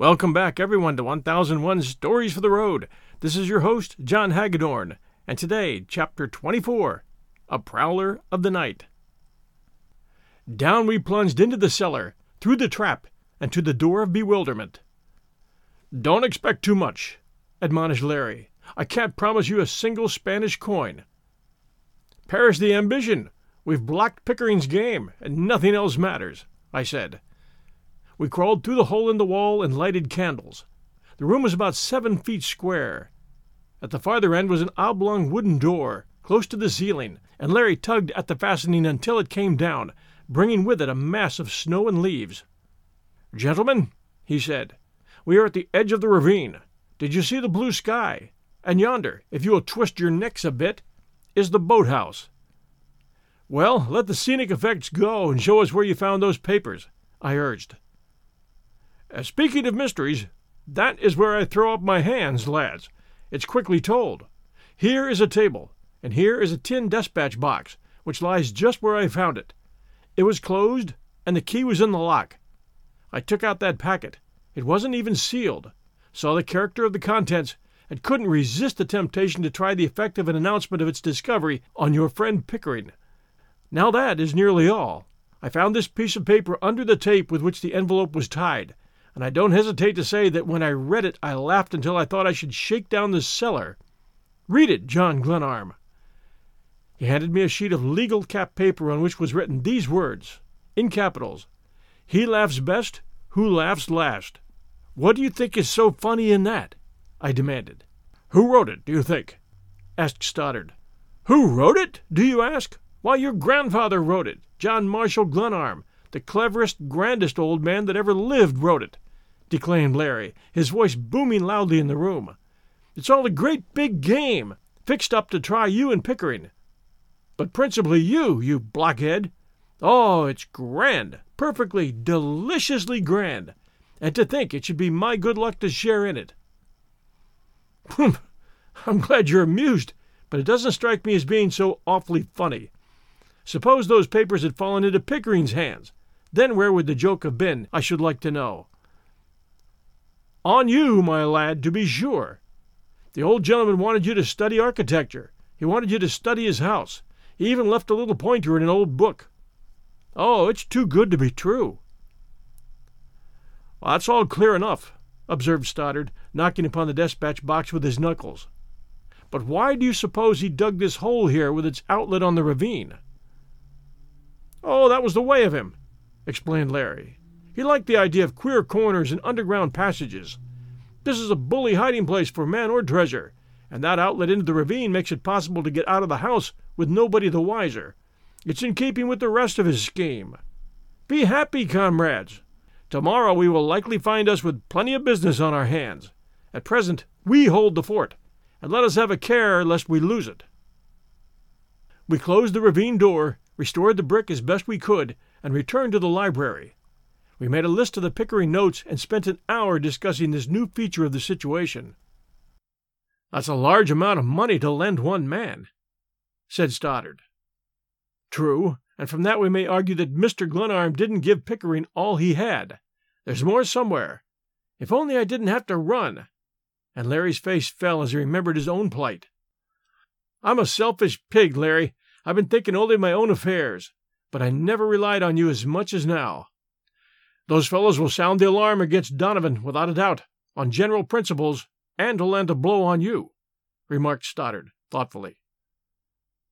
Welcome back, everyone, to 1001 Stories for the Road. This is your host, John Hagedorn, and today, Chapter 24 A Prowler of the Night. Down we plunged into the cellar, through the trap, and to the door of bewilderment. Don't expect too much, admonished Larry. I can't promise you a single Spanish coin. Perish the ambition! We've blocked Pickering's game, and nothing else matters, I said. We crawled through the hole in the wall and lighted candles. The room was about seven feet square. At the farther end was an oblong wooden door, close to the ceiling, and Larry tugged at the fastening until it came down, bringing with it a mass of snow and leaves. Gentlemen, he said, we are at the edge of the ravine. Did you see the blue sky? And yonder, if you will twist your necks a bit, is the boathouse. Well, let the scenic effects go and show us where you found those papers, I urged. Uh, speaking of mysteries, that is where I throw up my hands, lads. It's quickly told. Here is a table, and here is a tin despatch box, which lies just where I found it. It was closed, and the key was in the lock. I took out that packet. It wasn't even sealed. Saw the character of the contents, and couldn't resist the temptation to try the effect of an announcement of its discovery on your friend Pickering. Now that is nearly all. I found this piece of paper under the tape with which the envelope was tied, and I don't hesitate to say that when I read it I laughed until I thought I should shake down the cellar. Read it, John Glenarm. He handed me a sheet of legal cap paper on which was written these words, in capitals He laughs best who laughs last. What do you think is so funny in that? I demanded. Who wrote it, do you think? asked Stoddard. Who wrote it, do you ask? Why, your grandfather wrote it. John Marshall Glenarm, the cleverest, grandest old man that ever lived, wrote it declaimed Larry, his voice booming loudly in the room. It's all a great big game, fixed up to try you and Pickering. But principally you, you blockhead. Oh, it's grand, perfectly, deliciously grand. And to think it should be my good luck to share in it. Humph! I'm glad you're amused, but it doesn't strike me as being so awfully funny. Suppose those papers had fallen into Pickering's hands. Then where would the joke have been, I should like to know? On you, my lad, to be sure. The old gentleman wanted you to study architecture. He wanted you to study his house. He even left a little pointer in an old book. Oh, it's too good to be true. Well, that's all clear enough, observed Stoddard, knocking upon the despatch box with his knuckles. But why do you suppose he dug this hole here with its outlet on the ravine? Oh, that was the way of him, explained Larry. He liked the idea of queer corners and underground passages. This is a bully hiding place for man or treasure, and that outlet into the ravine makes it possible to get out of the house with nobody the wiser. It's in keeping with the rest of his scheme. Be happy, comrades. Tomorrow we will likely find us with plenty of business on our hands. At present, we hold the fort, and let us have a care lest we lose it. We closed the ravine door, restored the brick as best we could, and returned to the library. We made a list of the Pickering notes and spent an hour discussing this new feature of the situation. That's a large amount of money to lend one man, said Stoddard. True, and from that we may argue that Mr. Glenarm didn't give Pickering all he had. There's more somewhere. If only I didn't have to run. And Larry's face fell as he remembered his own plight. I'm a selfish pig, Larry. I've been thinking only of my own affairs, but I never relied on you as much as now. Those fellows will sound the alarm against Donovan, without a doubt, on general principles, and to land a blow on you, remarked Stoddard thoughtfully.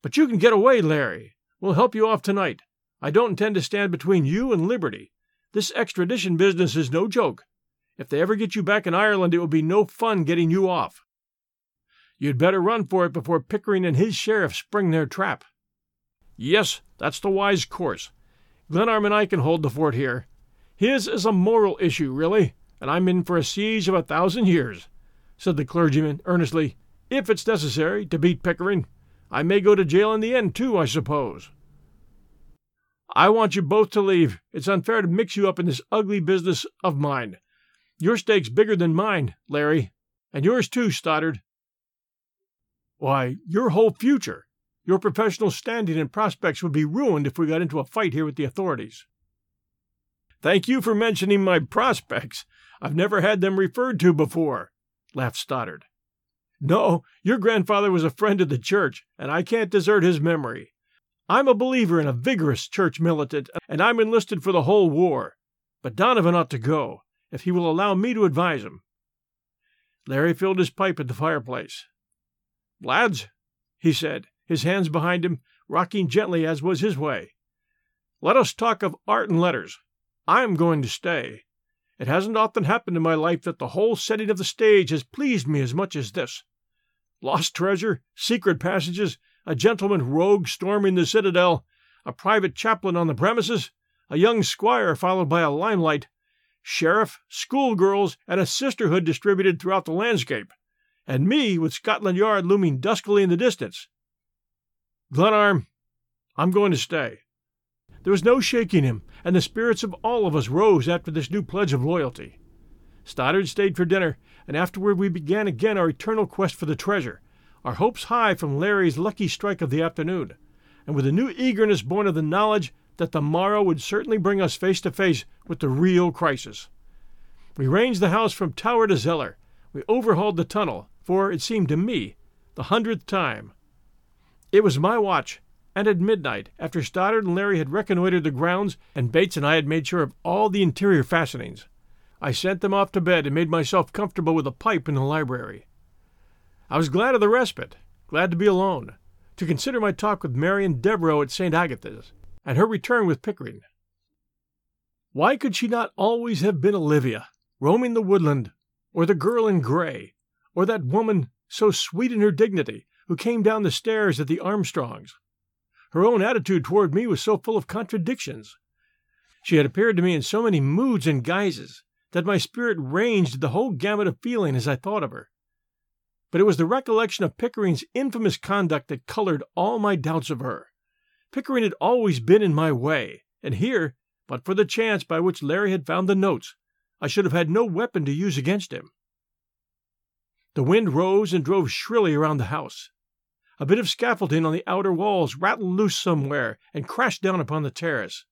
But you can get away, Larry. We'll help you off tonight. I don't intend to stand between you and liberty. This extradition business is no joke. If they ever get you back in Ireland, it will be no fun getting you off. You'd better run for it before Pickering and his sheriff spring their trap. Yes, that's the wise course. Glenarm and I can hold the fort here, his is a moral issue, really, and I'm in for a siege of a thousand years, said the clergyman earnestly. If it's necessary to beat Pickering, I may go to jail in the end, too, I suppose. I want you both to leave. It's unfair to mix you up in this ugly business of mine. Your stake's bigger than mine, Larry, and yours too, Stoddard. Why, your whole future, your professional standing and prospects would be ruined if we got into a fight here with the authorities. Thank you for mentioning my prospects. I've never had them referred to before, laughed Stoddard. No, your grandfather was a friend of the church, and I can't desert his memory. I'm a believer in a vigorous church militant, and I'm enlisted for the whole war. But Donovan ought to go, if he will allow me to advise him. Larry filled his pipe at the fireplace. Lads, he said, his hands behind him, rocking gently as was his way, let us talk of art and letters. I am going to stay. It hasn't often happened in my life that the whole setting of the stage has pleased me as much as this. Lost treasure, secret passages, a gentleman rogue storming the citadel, a private chaplain on the premises, a young squire followed by a limelight, sheriff, schoolgirls, and a sisterhood distributed throughout the landscape, and me with Scotland Yard looming duskily in the distance. Glenarm, I'm going to stay. There was no shaking him, and the spirits of all of us rose after this new pledge of loyalty. Stoddard stayed for dinner, and afterward we began again our eternal quest for the treasure, our hopes high from Larry's lucky strike of the afternoon, and with a new eagerness born of the knowledge that the morrow would certainly bring us face to face with the real crisis. We ranged the house from tower to cellar. We overhauled the tunnel, for it seemed to me the hundredth time. It was my watch, and at midnight, after Stoddard and Larry had reconnoitered the grounds and Bates and I had made sure of all the interior fastenings, I sent them off to bed and made myself comfortable with a pipe in the library. I was glad of the respite, glad to be alone, to consider my talk with Marian Devereux at St. Agatha's, and her return with Pickering. Why could she not always have been Olivia, roaming the woodland, or the girl in gray, or that woman so sweet in her dignity who came down the stairs at the Armstrongs? Her own attitude toward me was so full of contradictions. She had appeared to me in so many moods and guises that my spirit ranged the whole gamut of feeling as I thought of her. But it was the recollection of Pickering's infamous conduct that colored all my doubts of her. Pickering had always been in my way, and here, but for the chance by which Larry had found the notes, I should have had no weapon to use against him. The wind rose and drove shrilly around the house. A bit of scaffolding on the outer walls rattled loose somewhere and crashed down upon the terrace.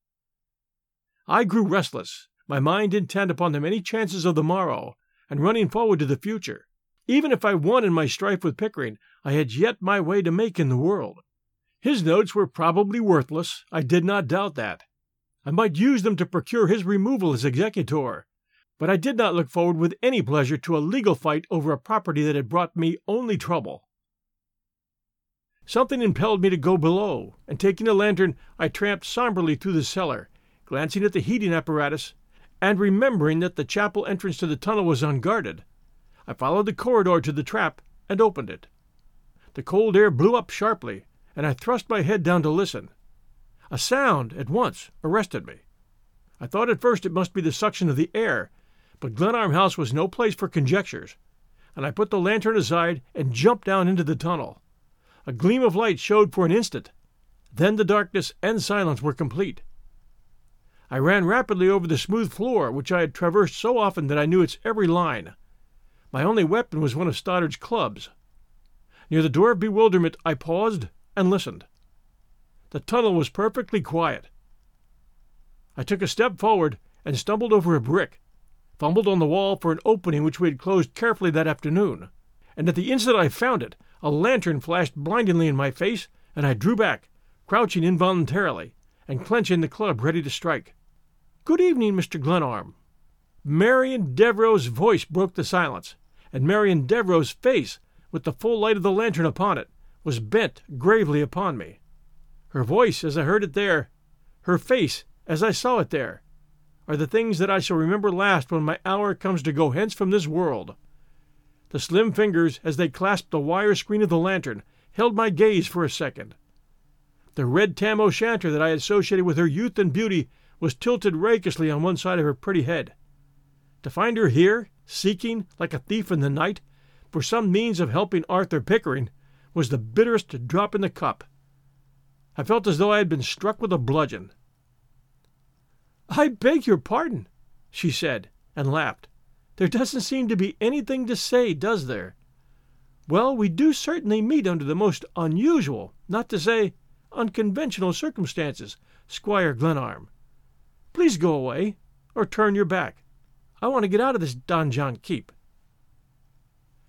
I grew restless, my mind intent upon the many chances of the morrow, and running forward to the future. Even if I won in my strife with Pickering, I had yet my way to make in the world. His notes were probably worthless, I did not doubt that. I might use them to procure his removal as executor, but I did not look forward with any pleasure to a legal fight over a property that had brought me only trouble. Something impelled me to go below, and taking a lantern, I tramped somberly through the cellar, glancing at the heating apparatus, and remembering that the chapel entrance to the tunnel was unguarded. I followed the corridor to the trap and opened it. The cold air blew up sharply, and I thrust my head down to listen. A sound at once arrested me. I thought at first it must be the suction of the air, but Glenarm House was no place for conjectures, and I put the lantern aside and jumped down into the tunnel. A gleam of light showed for an instant. Then the darkness and silence were complete. I ran rapidly over the smooth floor, which I had traversed so often that I knew its every line. My only weapon was one of Stoddard's clubs. Near the door of bewilderment, I paused and listened. The tunnel was perfectly quiet. I took a step forward and stumbled over a brick, fumbled on the wall for an opening which we had closed carefully that afternoon, and at the instant I found it, a lantern flashed blindingly in my face, and I drew back, crouching involuntarily, and clenching the club ready to strike. Good evening, Mr. Glenarm. Marian Devereux's voice broke the silence, and Marian Devereux's face, with the full light of the lantern upon it, was bent gravely upon me. Her voice as I heard it there, her face as I saw it there, are the things that I shall remember last when my hour comes to go hence from this world. The slim fingers, as they clasped the wire screen of the lantern, held my gaze for a second. The red tam o' shanter that I associated with her youth and beauty was tilted rakishly on one side of her pretty head. To find her here, seeking, like a thief in the night, for some means of helping Arthur Pickering, was the bitterest drop in the cup. I felt as though I had been struck with a bludgeon. I beg your pardon, she said, and laughed. There doesn't seem to be anything to say, does there? Well, we do certainly meet under the most unusual, not to say unconventional circumstances, Squire Glenarm. Please go away, or turn your back. I want to get out of this donjon keep.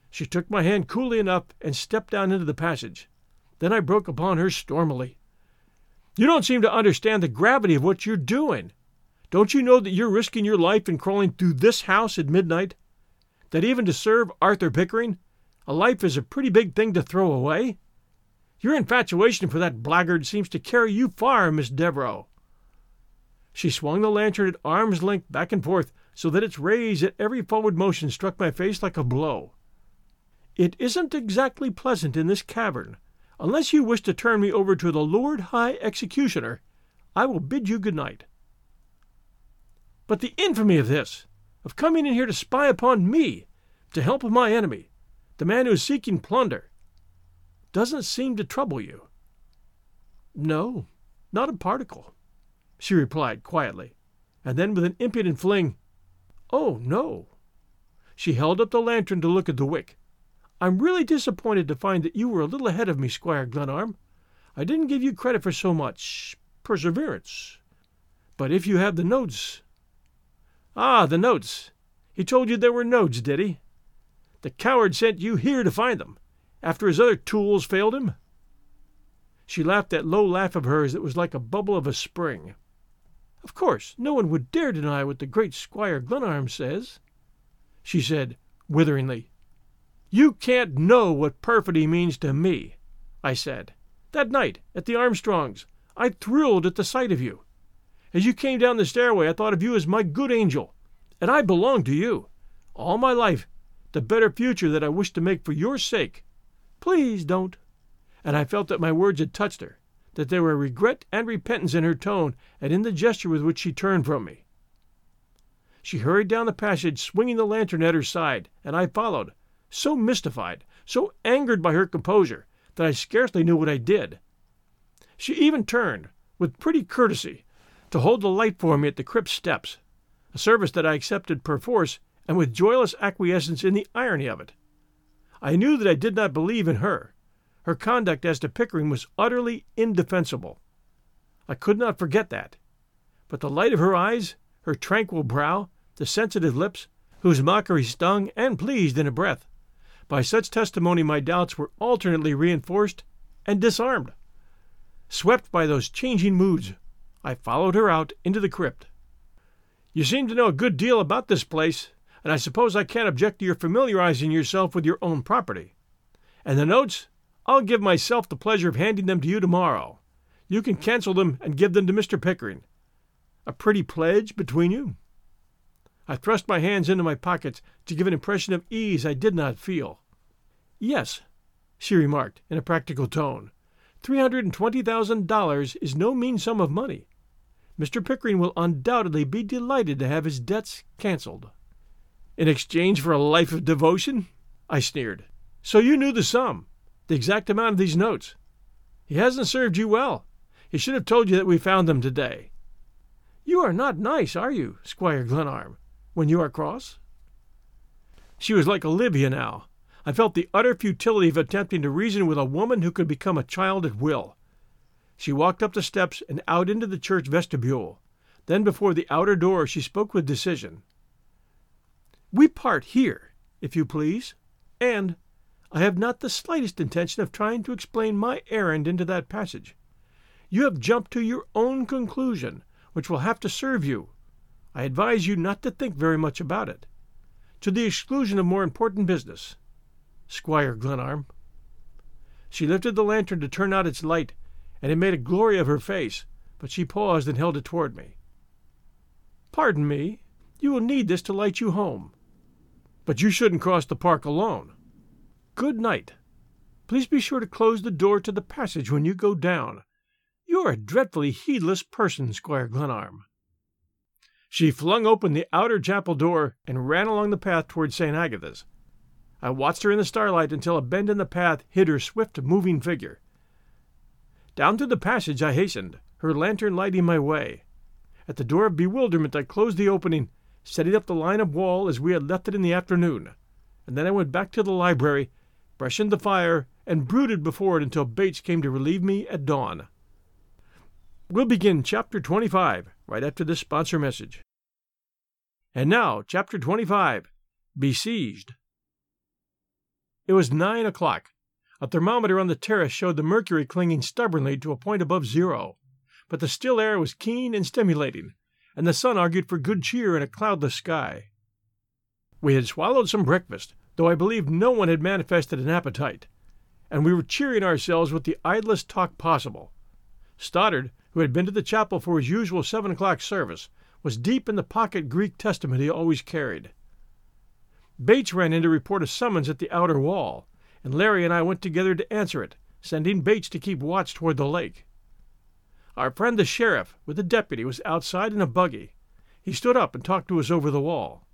She took my hand coolly enough and stepped down into the passage. Then I broke upon her stormily. You don't seem to understand the gravity of what you're doing. Don't you know that you're risking your life in crawling through this house at midnight? That even to serve Arthur Pickering, a life is a pretty big thing to throw away? Your infatuation for that blackguard seems to carry you far, Miss Devereux. She swung the lantern at arm's length back and forth so that its rays at every forward motion struck my face like a blow. It isn't exactly pleasant in this cavern. Unless you wish to turn me over to the Lord High Executioner, I will bid you good night. But the infamy of this, of coming in here to spy upon me, to help my enemy, the man who is seeking plunder, doesn't seem to trouble you. No, not a particle, she replied quietly, and then with an impudent fling, Oh, no. She held up the lantern to look at the wick. I'm really disappointed to find that you were a little ahead of me, Squire Glenarm. I didn't give you credit for so much perseverance. But if you have the notes. Ah, the notes. He told you there were notes, did he? The coward sent you here to find them, after his other tools failed him? She laughed that low laugh of hers that was like a bubble of a spring. Of course, no one would dare deny what the great Squire Glenarm says, she said witheringly. You can't know what perfidy means to me, I said. That night at the Armstrongs, I thrilled at the sight of you. As you came down the stairway, I thought of you as my good angel, and I belong to you. All my life, the better future that I wish to make for your sake. Please don't. And I felt that my words had touched her, that there were regret and repentance in her tone and in the gesture with which she turned from me. She hurried down the passage, swinging the lantern at her side, and I followed, so mystified, so angered by her composure, that I scarcely knew what I did. She even turned, with pretty courtesy, to hold the light for me at the crypt steps, a service that I accepted perforce and with joyless acquiescence in the irony of it. I knew that I did not believe in her. Her conduct as to Pickering was utterly indefensible. I could not forget that. But the light of her eyes, her tranquil brow, the sensitive lips, whose mockery stung and pleased in a breath, by such testimony, my doubts were alternately reinforced and disarmed. Swept by those changing moods, I followed her out into the crypt. You seem to know a good deal about this place, and I suppose I can't object to your familiarizing yourself with your own property. And the notes, I'll give myself the pleasure of handing them to you tomorrow. You can cancel them and give them to Mr. Pickering. A pretty pledge between you? I thrust my hands into my pockets to give an impression of ease I did not feel. Yes, she remarked in a practical tone. Three hundred and twenty thousand dollars is no mean sum of money. Mr. Pickering will undoubtedly be delighted to have his debts cancelled. In exchange for a life of devotion? I sneered. So you knew the sum, the exact amount of these notes. He hasn't served you well. He should have told you that we found them today. You are not nice, are you, Squire Glenarm? when you are cross? She was like Olivia now. I felt the utter futility of attempting to reason with a woman who could become a child at will. She walked up the steps and out into the church vestibule. Then, before the outer door, she spoke with decision. We part here, if you please, and I have not the slightest intention of trying to explain my errand into that passage. You have jumped to your own conclusion, which will have to serve you. I advise you not to think very much about it, to the exclusion of more important business. Squire Glenarm. She lifted the lantern to turn out its light, and it made a glory of her face, but she paused and held it toward me. Pardon me, you will need this to light you home. But you shouldn't cross the park alone. Good night. Please be sure to close the door to the passage when you go down. You're a dreadfully heedless person, Squire Glenarm. She flung open the outer chapel door and ran along the path toward St. Agatha's. I watched her in the starlight until a bend in the path hid her swift moving figure. Down through the passage I hastened, her lantern lighting my way. At the door of bewilderment I closed the opening, setting up the line of wall as we had left it in the afternoon, and then I went back to the library, freshened the fire, and brooded before it until Bates came to relieve me at dawn. We'll begin chapter 25 right after this sponsor message. And now, Chapter 25 Besieged. It was nine o'clock. A thermometer on the terrace showed the mercury clinging stubbornly to a point above zero, but the still air was keen and stimulating, and the sun argued for good cheer in a cloudless sky. We had swallowed some breakfast, though I believe no one had manifested an appetite, and we were cheering ourselves with the idlest talk possible. Stoddard, who had been to the chapel for his usual seven o'clock service, was deep in the pocket Greek Testament he always carried. Bates ran in to report a summons at the outer wall, and Larry and I went together to answer it, sending Bates to keep watch toward the lake. Our friend the sheriff, with the deputy, was outside in a buggy. He stood up and talked to us over the wall.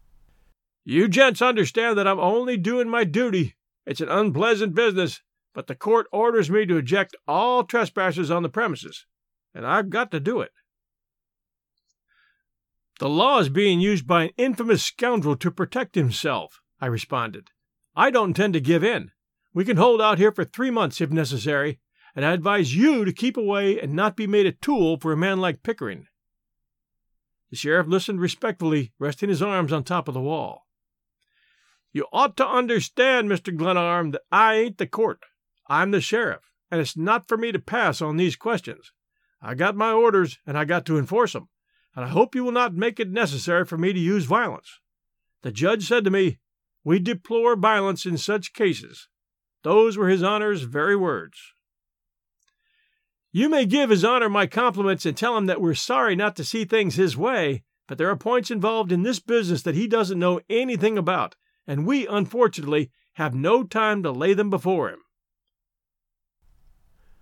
You gents understand that I'm only doing my duty. It's an unpleasant business, but the court orders me to eject all trespassers on the premises, and I've got to do it. The law is being used by an infamous scoundrel to protect himself, I responded. I don't intend to give in. We can hold out here for three months if necessary, and I advise you to keep away and not be made a tool for a man like Pickering. The sheriff listened respectfully, resting his arms on top of the wall. You ought to understand, Mr. Glenarm, that I ain't the court. I'm the sheriff, and it's not for me to pass on these questions. I got my orders, and I got to enforce 'em and I hope you will not make it necessary for me to use violence. The judge said to me, We deplore violence in such cases. Those were his honor's very words. You may give his honor my compliments and tell him that we're sorry not to see things his way, but there are points involved in this business that he doesn't know anything about, and we, unfortunately, have no time to lay them before him.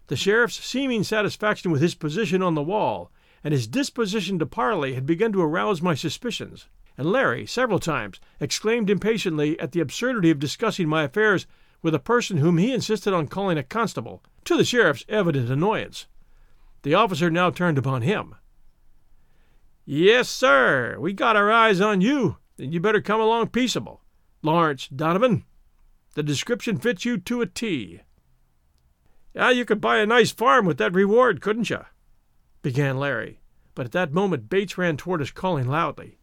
The sheriff's seeming satisfaction with his position on the wall and his disposition to parley had begun to arouse my suspicions, and Larry, several times, exclaimed impatiently at the absurdity of discussing my affairs with a person whom he insisted on calling a constable, to the sheriff's evident annoyance. The officer now turned upon him. Yes, sir, we got our eyes on you, and you better come along peaceable. Lawrence Donovan, the description fits you to a T. Yeah, you could buy a nice farm with that reward, couldn't you? began Larry, but at that moment Bates ran toward us calling loudly.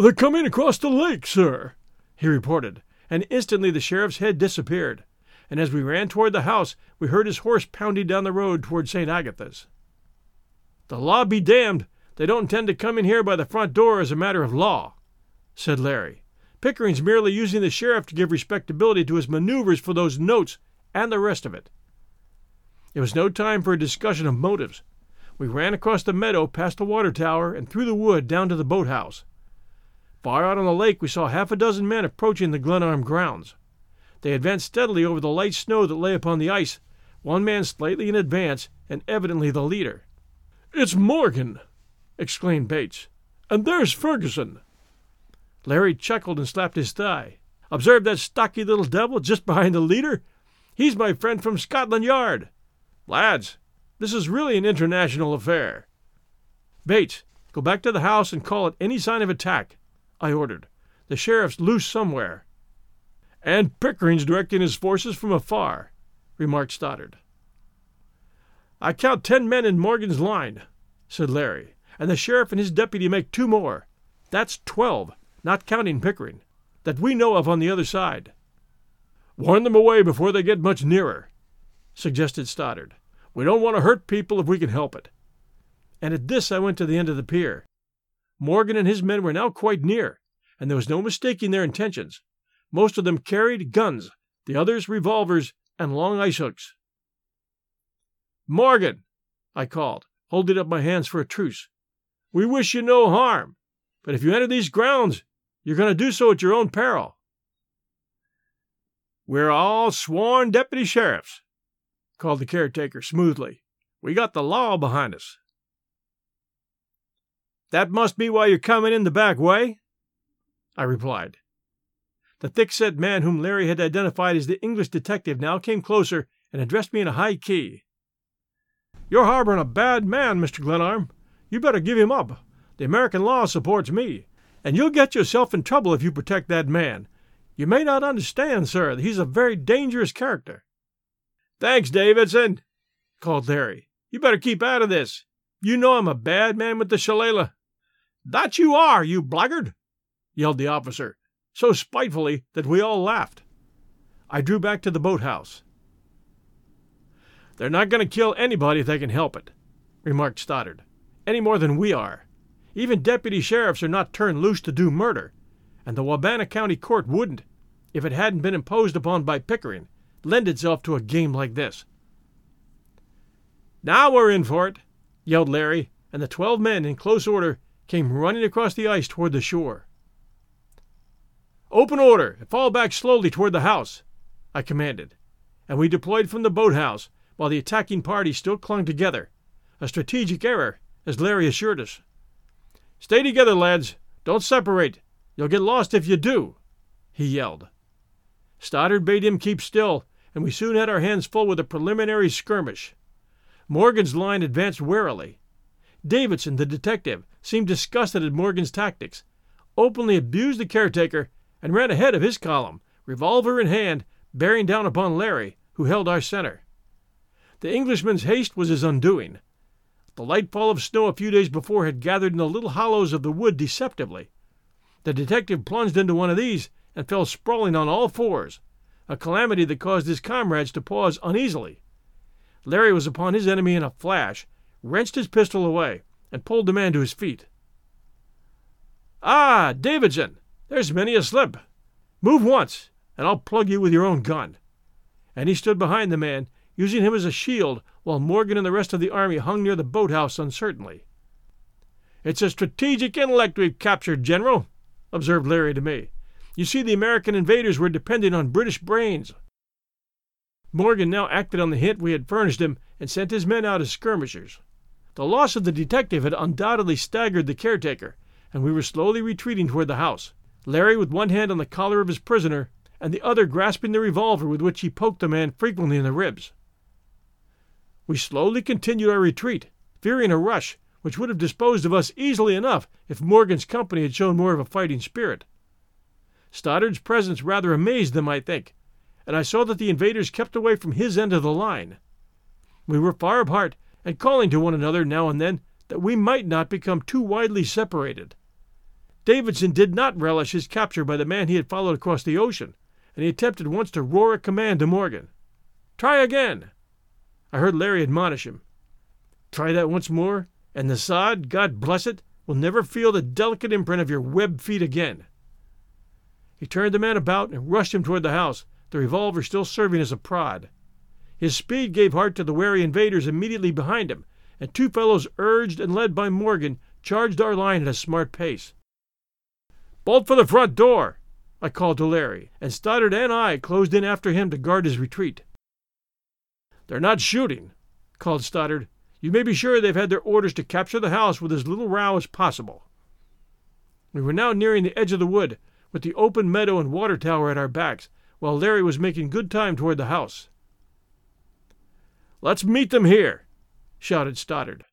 They're coming across the lake, sir, he reported, and instantly the sheriff's head disappeared, and as we ran toward the house we heard his horse pounding down the road toward St. Agatha's. The law be damned! They don't intend to come in here by the front door as a matter of law, said Larry. Pickering's merely using the sheriff to give respectability to his maneuvers for those notes and the rest of it. It was no time for a discussion of motives. We ran across the meadow past the water tower and through the wood down to the boathouse. Far out on the lake we saw half a dozen men approaching the Glenarm grounds. They advanced steadily over the light snow that lay upon the ice, one man slightly in advance and evidently the leader. It's Morgan! exclaimed Bates. And there's Ferguson! Larry chuckled and slapped his thigh. Observe that stocky little devil just behind the leader? He's my friend from Scotland Yard. Lads, this is really an international affair. Bates, go back to the house and call it any sign of attack, I ordered. The sheriff's loose somewhere. And Pickering's directing his forces from afar, remarked Stoddard. I count ten men in Morgan's line, said Larry, and the sheriff and his deputy make two more. That's twelve, not counting Pickering, that we know of on the other side. Warn them away before they get much nearer, suggested Stoddard. We don't want to hurt people if we can help it. And at this I went to the end of the pier. Morgan and his men were now quite near, and there was no mistaking their intentions. Most of them carried guns, the others revolvers and long ice hooks. Morgan, I called, holding up my hands for a truce. We wish you no harm, but if you enter these grounds, you're going to do so at your own peril. We're all sworn deputy sheriffs, called the caretaker smoothly. We got the law behind us. That must be why you're coming in the back way, I replied. The thick set man whom Larry had identified as the English detective now came closer and addressed me in a high key. You're harboring a bad man, Mr. Glenarm. You better give him up. The American law supports me, and you'll get yourself in trouble if you protect that man. You may not understand, sir, that he's a very dangerous character. Thanks, Davidson, called Larry. You better keep out of this. You know I'm a bad man with the shillelagh. That you are, you blackguard! yelled the officer, so spitefully that we all laughed. I drew back to the boathouse. They're not going to kill anybody if they can help it, remarked Stoddard, any more than we are. Even deputy sheriffs are not turned loose to do murder, and the Wabana County Court wouldn't, if it hadn't been imposed upon by Pickering, lend itself to a game like this. Now we're in for it, yelled Larry, and the twelve men, in close order, came running across the ice toward the shore. Open order and fall back slowly toward the house, I commanded, and we deployed from the boathouse while the attacking party still clung together, a strategic error, as Larry assured us. Stay together, lads. Don't separate. You'll get lost if you do, he yelled. Stoddard bade him keep still, and we soon had our hands full with a preliminary skirmish. Morgan's line advanced warily. Davidson, the detective, seemed disgusted at Morgan's tactics, openly abused the caretaker, and ran ahead of his column, revolver in hand, bearing down upon Larry, who held our center. The Englishman's haste was his undoing. The light fall of snow a few days before had gathered in the little hollows of the wood deceptively. The detective plunged into one of these and fell sprawling on all fours, a calamity that caused his comrades to pause uneasily. Larry was upon his enemy in a flash, wrenched his pistol away, and pulled the man to his feet. Ah, Davidson, there's many a slip. Move once, and I'll plug you with your own gun. And he stood behind the man, using him as a shield, while Morgan and the rest of the army hung near the boathouse uncertainly. It's a strategic intellect we've captured, General, observed Larry to me. You see, the American invaders were depending on British brains. Morgan now acted on the hint we had furnished him and sent his men out as skirmishers. The loss of the detective had undoubtedly staggered the caretaker, and we were slowly retreating toward the house, Larry with one hand on the collar of his prisoner and the other grasping the revolver with which he poked the man frequently in the ribs. We slowly continued our retreat, fearing a rush, which would have disposed of us easily enough if Morgan's company had shown more of a fighting spirit. Stoddard's presence rather amazed them, I think, and I saw that the invaders kept away from his end of the line. We were far apart, and calling to one another now and then that we might not become too widely separated. Davidson did not relish his capture by the man he had followed across the ocean, and he attempted once to roar a command to Morgan. Try again! I heard Larry admonish him. Try that once more, and the sod, God bless it, will never feel the delicate imprint of your webbed feet again. He turned the man about and rushed him toward the house, the revolver still serving as a prod. His speed gave heart to the wary invaders immediately behind him, and two fellows urged and led by Morgan charged our line at a smart pace. Bolt for the front door! I called to Larry, and Stoddard and I closed in after him to guard his retreat. They're not shooting, called Stoddard. You may be sure they've had their orders to capture the house with as little row as possible. We were now nearing the edge of the wood, with the open meadow and water tower at our backs, while Larry was making good time toward the house. Let's meet them here, shouted Stoddard.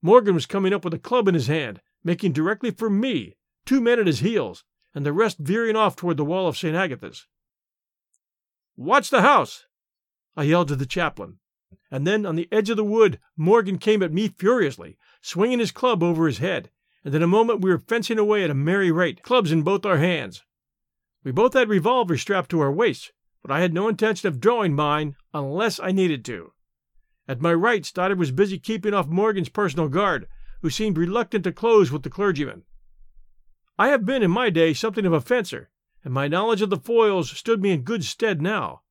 Morgan was coming up with a club in his hand, making directly for me, two men at his heels, and the rest veering off toward the wall of St. Agatha's. Watch the house! I yelled to the chaplain, and then on the edge of the wood Morgan came at me furiously, swinging his club over his head, and in a moment we were fencing away at a merry rate, clubs in both our hands. We both had revolvers strapped to our waists, but I had no intention of drawing mine unless I needed to. At my right, Stoddard was busy keeping off Morgan's personal guard, who seemed reluctant to close with the clergyman. I have been in my day something of a fencer, and my knowledge of the foils stood me in good stead now.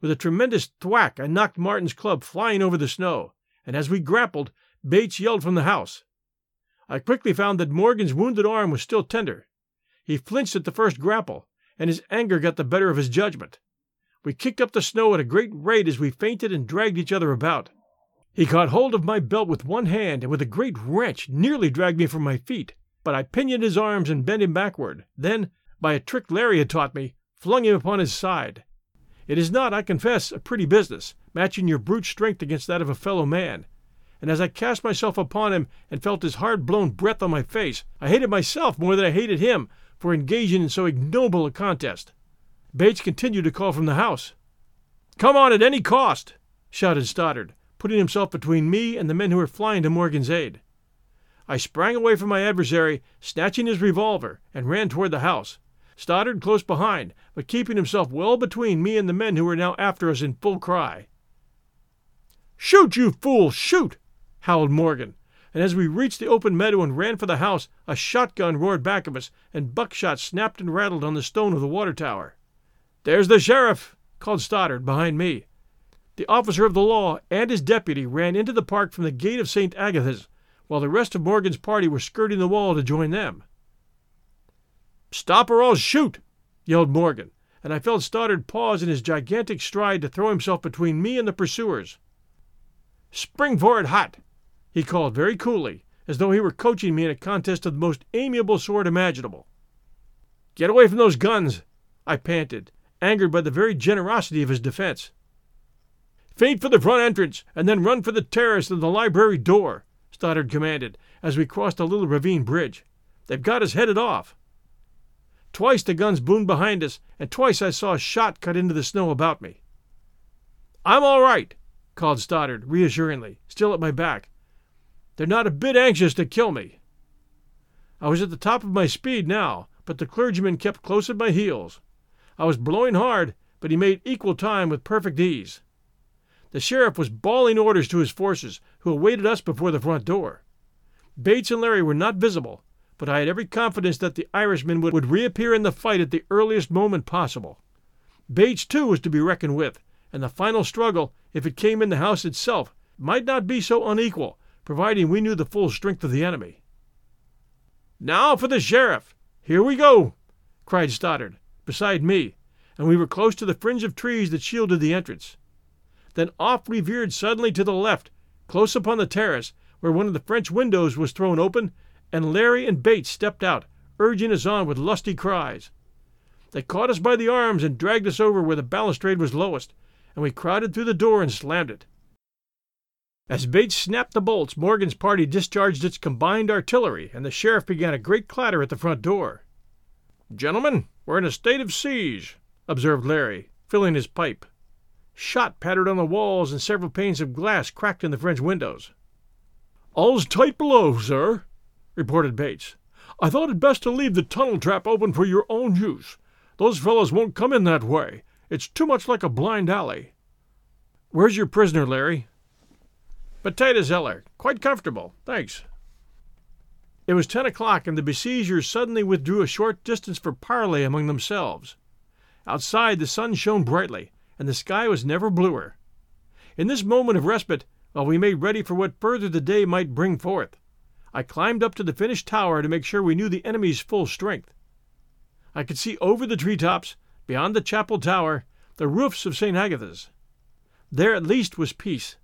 With a tremendous thwack, I knocked Martin's club flying over the snow, and as we grappled, Bates yelled from the house. I quickly found that Morgan's wounded arm was still tender. He flinched at the first grapple, and his anger got the better of his judgment. We kicked up the snow at a great rate as we feinted and dragged each other about. He caught hold of my belt with one hand and with a great wrench nearly dragged me from my feet, but I pinioned his arms and bent him backward, then, by a trick Larry had taught me, flung him upon his side. It is not, I confess, a pretty business, matching your brute strength against that of a fellow man, and as I cast myself upon him and felt his hard blown breath on my face, I hated myself more than I hated him for engaging in so ignoble a contest. Bates continued to call from the house. Come on at any cost! shouted Stoddard, putting himself between me and the men who were flying to Morgan's aid. I sprang away from my adversary, snatching his revolver, and ran toward the house. Stoddard close behind, but keeping himself well between me and the men who were now after us in full cry. Shoot, you fool, shoot! howled Morgan, and as we reached the open meadow and ran for the house, a shotgun roared back of us, and buckshot snapped and rattled on the stone of the water tower. There's the sheriff, called Stoddard behind me. The officer of the law and his deputy ran into the park from the gate of St. Agatha's, while the rest of Morgan's party were skirting the wall to join them. Stop or I'll shoot! yelled Morgan, and I felt Stoddard pause in his gigantic stride to throw himself between me and the pursuers. Spring for it hot! he called very coolly, as though he were coaching me in a contest of the most amiable sort imaginable. Get away from those guns! I panted, angered by the very generosity of his defense. Feint for the front entrance, and then run for the terrace and the library door, Stoddard commanded as we crossed a little ravine bridge. They've got us headed off. Twice the guns boomed behind us, and twice I saw a shot cut into the snow about me. I'm all right, called Stoddard reassuringly, still at my back. They're not a bit anxious to kill me. I was at the top of my speed now, but the clergyman kept close at my heels. I was blowing hard, but he made equal time with perfect ease. The sheriff was bawling orders to his forces, who awaited us before the front door. Bates and Larry were not visible, but I had every confidence that the Irishman would, would reappear in the fight at the earliest moment possible. Bates, too, was to be reckoned with, and the final struggle, if it came in the house itself, might not be so unequal, providing we knew the full strength of the enemy. Now for the sheriff! Here we go! cried Stoddard, beside me, and we were close to the fringe of trees that shielded the entrance. Then off we veered suddenly to the left, close upon the terrace, where one of the French windows was thrown open and Larry and Bates stepped out, urging us on with lusty cries. They caught us by the arms and dragged us over where the balustrade was lowest, and we crowded through the door and slammed it. As Bates snapped the bolts, Morgan's party discharged its combined artillery, and the sheriff began a great clatter at the front door. Gentlemen, we're in a state of siege, observed Larry, filling his pipe. Shot pattered on the walls, and several panes of glass cracked in the French windows. All's tight below, sir, reported Bates. I thought it best to leave the tunnel trap open for your own use. Those fellows won't come in that way. It's too much like a blind alley. Where's your prisoner, Larry? Potato cellar. Quite comfortable. Thanks. It was ten o'clock, and the besiegers suddenly withdrew a short distance for parley among themselves. Outside the sun shone brightly, and the sky was never bluer. In this moment of respite, while we made ready for what further the day might bring forth, I climbed up to the finished tower to make sure we knew the enemy's full strength. I could see over the tree tops, beyond the chapel tower, the roofs of St. Agatha's. There at least was peace.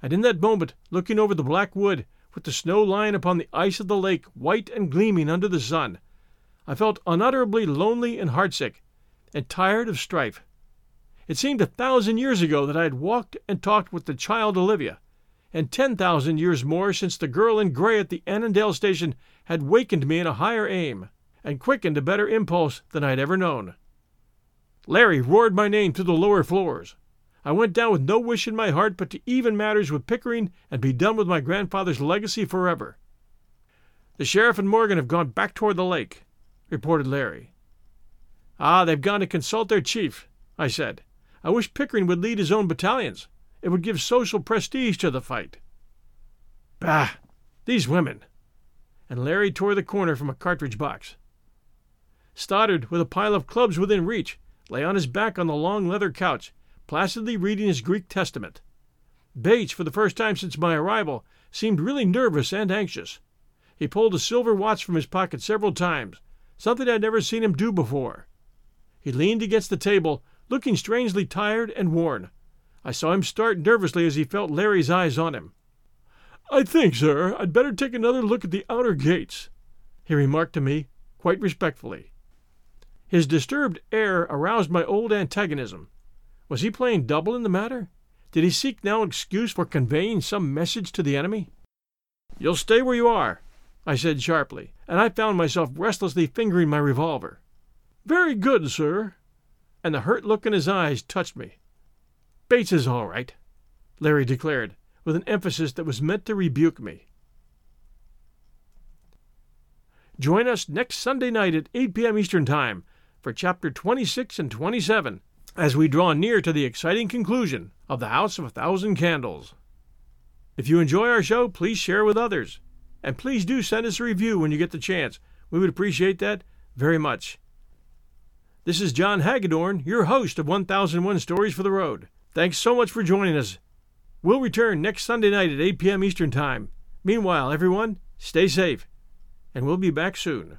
And in that moment, looking over the black wood, with the snow lying upon the ice of the lake white and gleaming under the sun, I felt unutterably lonely and heartsick, and tired of strife. It seemed a thousand years ago that I had walked and talked with the child Olivia, and ten thousand years more since the girl in gray at the Annandale station had wakened me in a higher aim, and quickened a better impulse than I had ever known. Larry roared my name through the lower floors. I went down with no wish in my heart but to even matters with Pickering and be done with my grandfather's legacy forever. The sheriff and Morgan have gone back toward the lake, reported Larry. Ah, they've gone to consult their chief, I said. I wish Pickering would lead his own battalions. It would give social prestige to the fight. Bah! These women! And Larry tore the corner from a cartridge box. Stoddard, with a pile of clubs within reach, lay on his back on the long leather couch, placidly reading his Greek Testament. Bates, for the first time since my arrival, seemed really nervous and anxious. He pulled a silver watch from his pocket several times, something I'd never seen him do before. He leaned against the table, looking strangely tired and worn, I saw him start nervously as he felt Larry's eyes on him. I think, sir, I'd better take another look at the outer gates, he remarked to me, quite respectfully. His disturbed air aroused my old antagonism. Was he playing double in the matter? Did he seek now excuse for conveying some message to the enemy? You'll stay where you are, I said sharply, and I found myself restlessly fingering my revolver. Very good, sir. And the hurt look in his eyes touched me. Bates is all right, Larry declared, with an emphasis that was meant to rebuke me. Join us next Sunday night at 8 p.m. Eastern Time for chapter 26 and 27 as we draw near to the exciting conclusion of The House of a Thousand Candles. If you enjoy our show, please share with others. And please do send us a review when you get the chance. We would appreciate that very much. This is John Hagedorn, your host of 1001 Stories for the Road. Thanks so much for joining us. We'll return next Sunday night at 8 p.m. Eastern Time. Meanwhile, everyone, stay safe, and we'll be back soon.